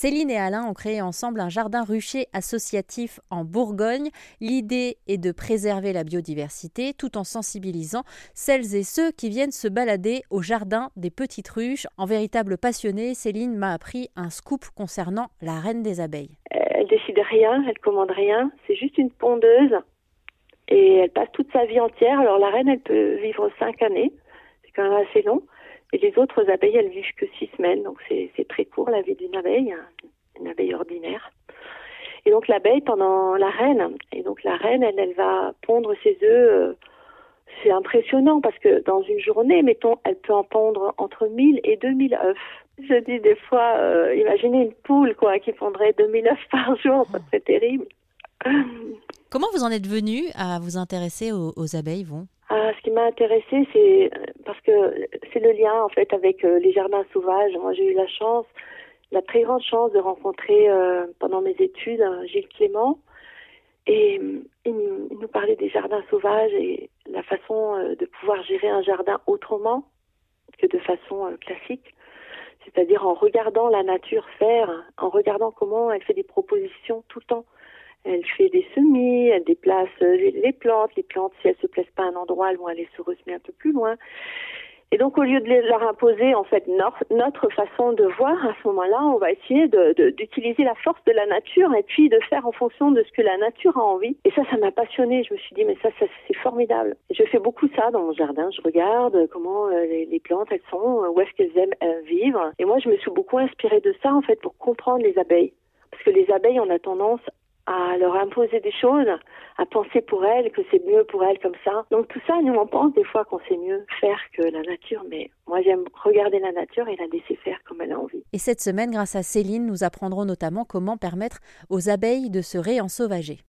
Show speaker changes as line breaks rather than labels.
Céline et Alain ont créé ensemble un jardin rucher associatif en Bourgogne. L'idée est de préserver la biodiversité tout en sensibilisant celles et ceux qui viennent se balader au jardin des petites ruches. En véritable passionnée, Céline m'a appris un scoop concernant la reine des abeilles.
Elle décide rien, elle commande rien, c'est juste une pondeuse et elle passe toute sa vie entière. Alors la reine, elle peut vivre cinq années, c'est quand même assez long. Et les autres abeilles, elles vivent que six semaines, donc c'est très court la vie d'une abeille, une abeille ordinaire. Et donc l'abeille pendant la reine, et donc la reine, elle, va pondre ses œufs. Euh, c'est impressionnant parce que dans une journée, mettons, elle peut en pondre entre 1000 et 2000 œufs. Je dis des fois, euh, imaginez une poule quoi qui pondrait 2000 œufs par jour, c'est terrible.
Comment vous en êtes venu à vous intéresser aux, abeilles, vous?
Qui m'a intéressée, c'est parce que c'est le lien en fait avec euh, les jardins sauvages. Moi, j'ai eu la chance, la très grande chance de rencontrer euh, pendant mes études Gilles Clément, et il, nous parlait des jardins sauvages et la façon euh, de pouvoir gérer un jardin autrement que de façon classique c'est-à-dire en regardant la nature faire, en regardant comment elle fait des propositions tout le temps. Elle fait des semis, elle déplace les plantes. Les plantes, si elles se plaisent pas à un endroit, elles vont aller se ressemer un peu plus loin. Et donc, au lieu de leur imposer en fait notre façon de voir, à ce moment-là, on va essayer d'utiliser la force de la nature et puis de faire en fonction de ce que la nature a envie. Et ça, ça m'a passionné. Je me suis dit, mais ça, c'est formidable. je fais beaucoup ça dans mon jardin. Je regarde comment euh, les, plantes elles sont, où est-ce qu'elles aiment euh, vivre. Et moi, je me suis beaucoup inspirée de ça en fait pour comprendre les abeilles. Parce que les abeilles, on a tendance à leur imposer des choses, à penser pour elles que c'est mieux pour elles comme ça. Donc tout ça, nous on pense des fois qu'on sait mieux faire que la nature, mais moi j'aime regarder la nature et la laisser faire comme elle a envie.
Et cette semaine, grâce à Céline, nous apprendrons notamment comment permettre aux abeilles de se réensauvager.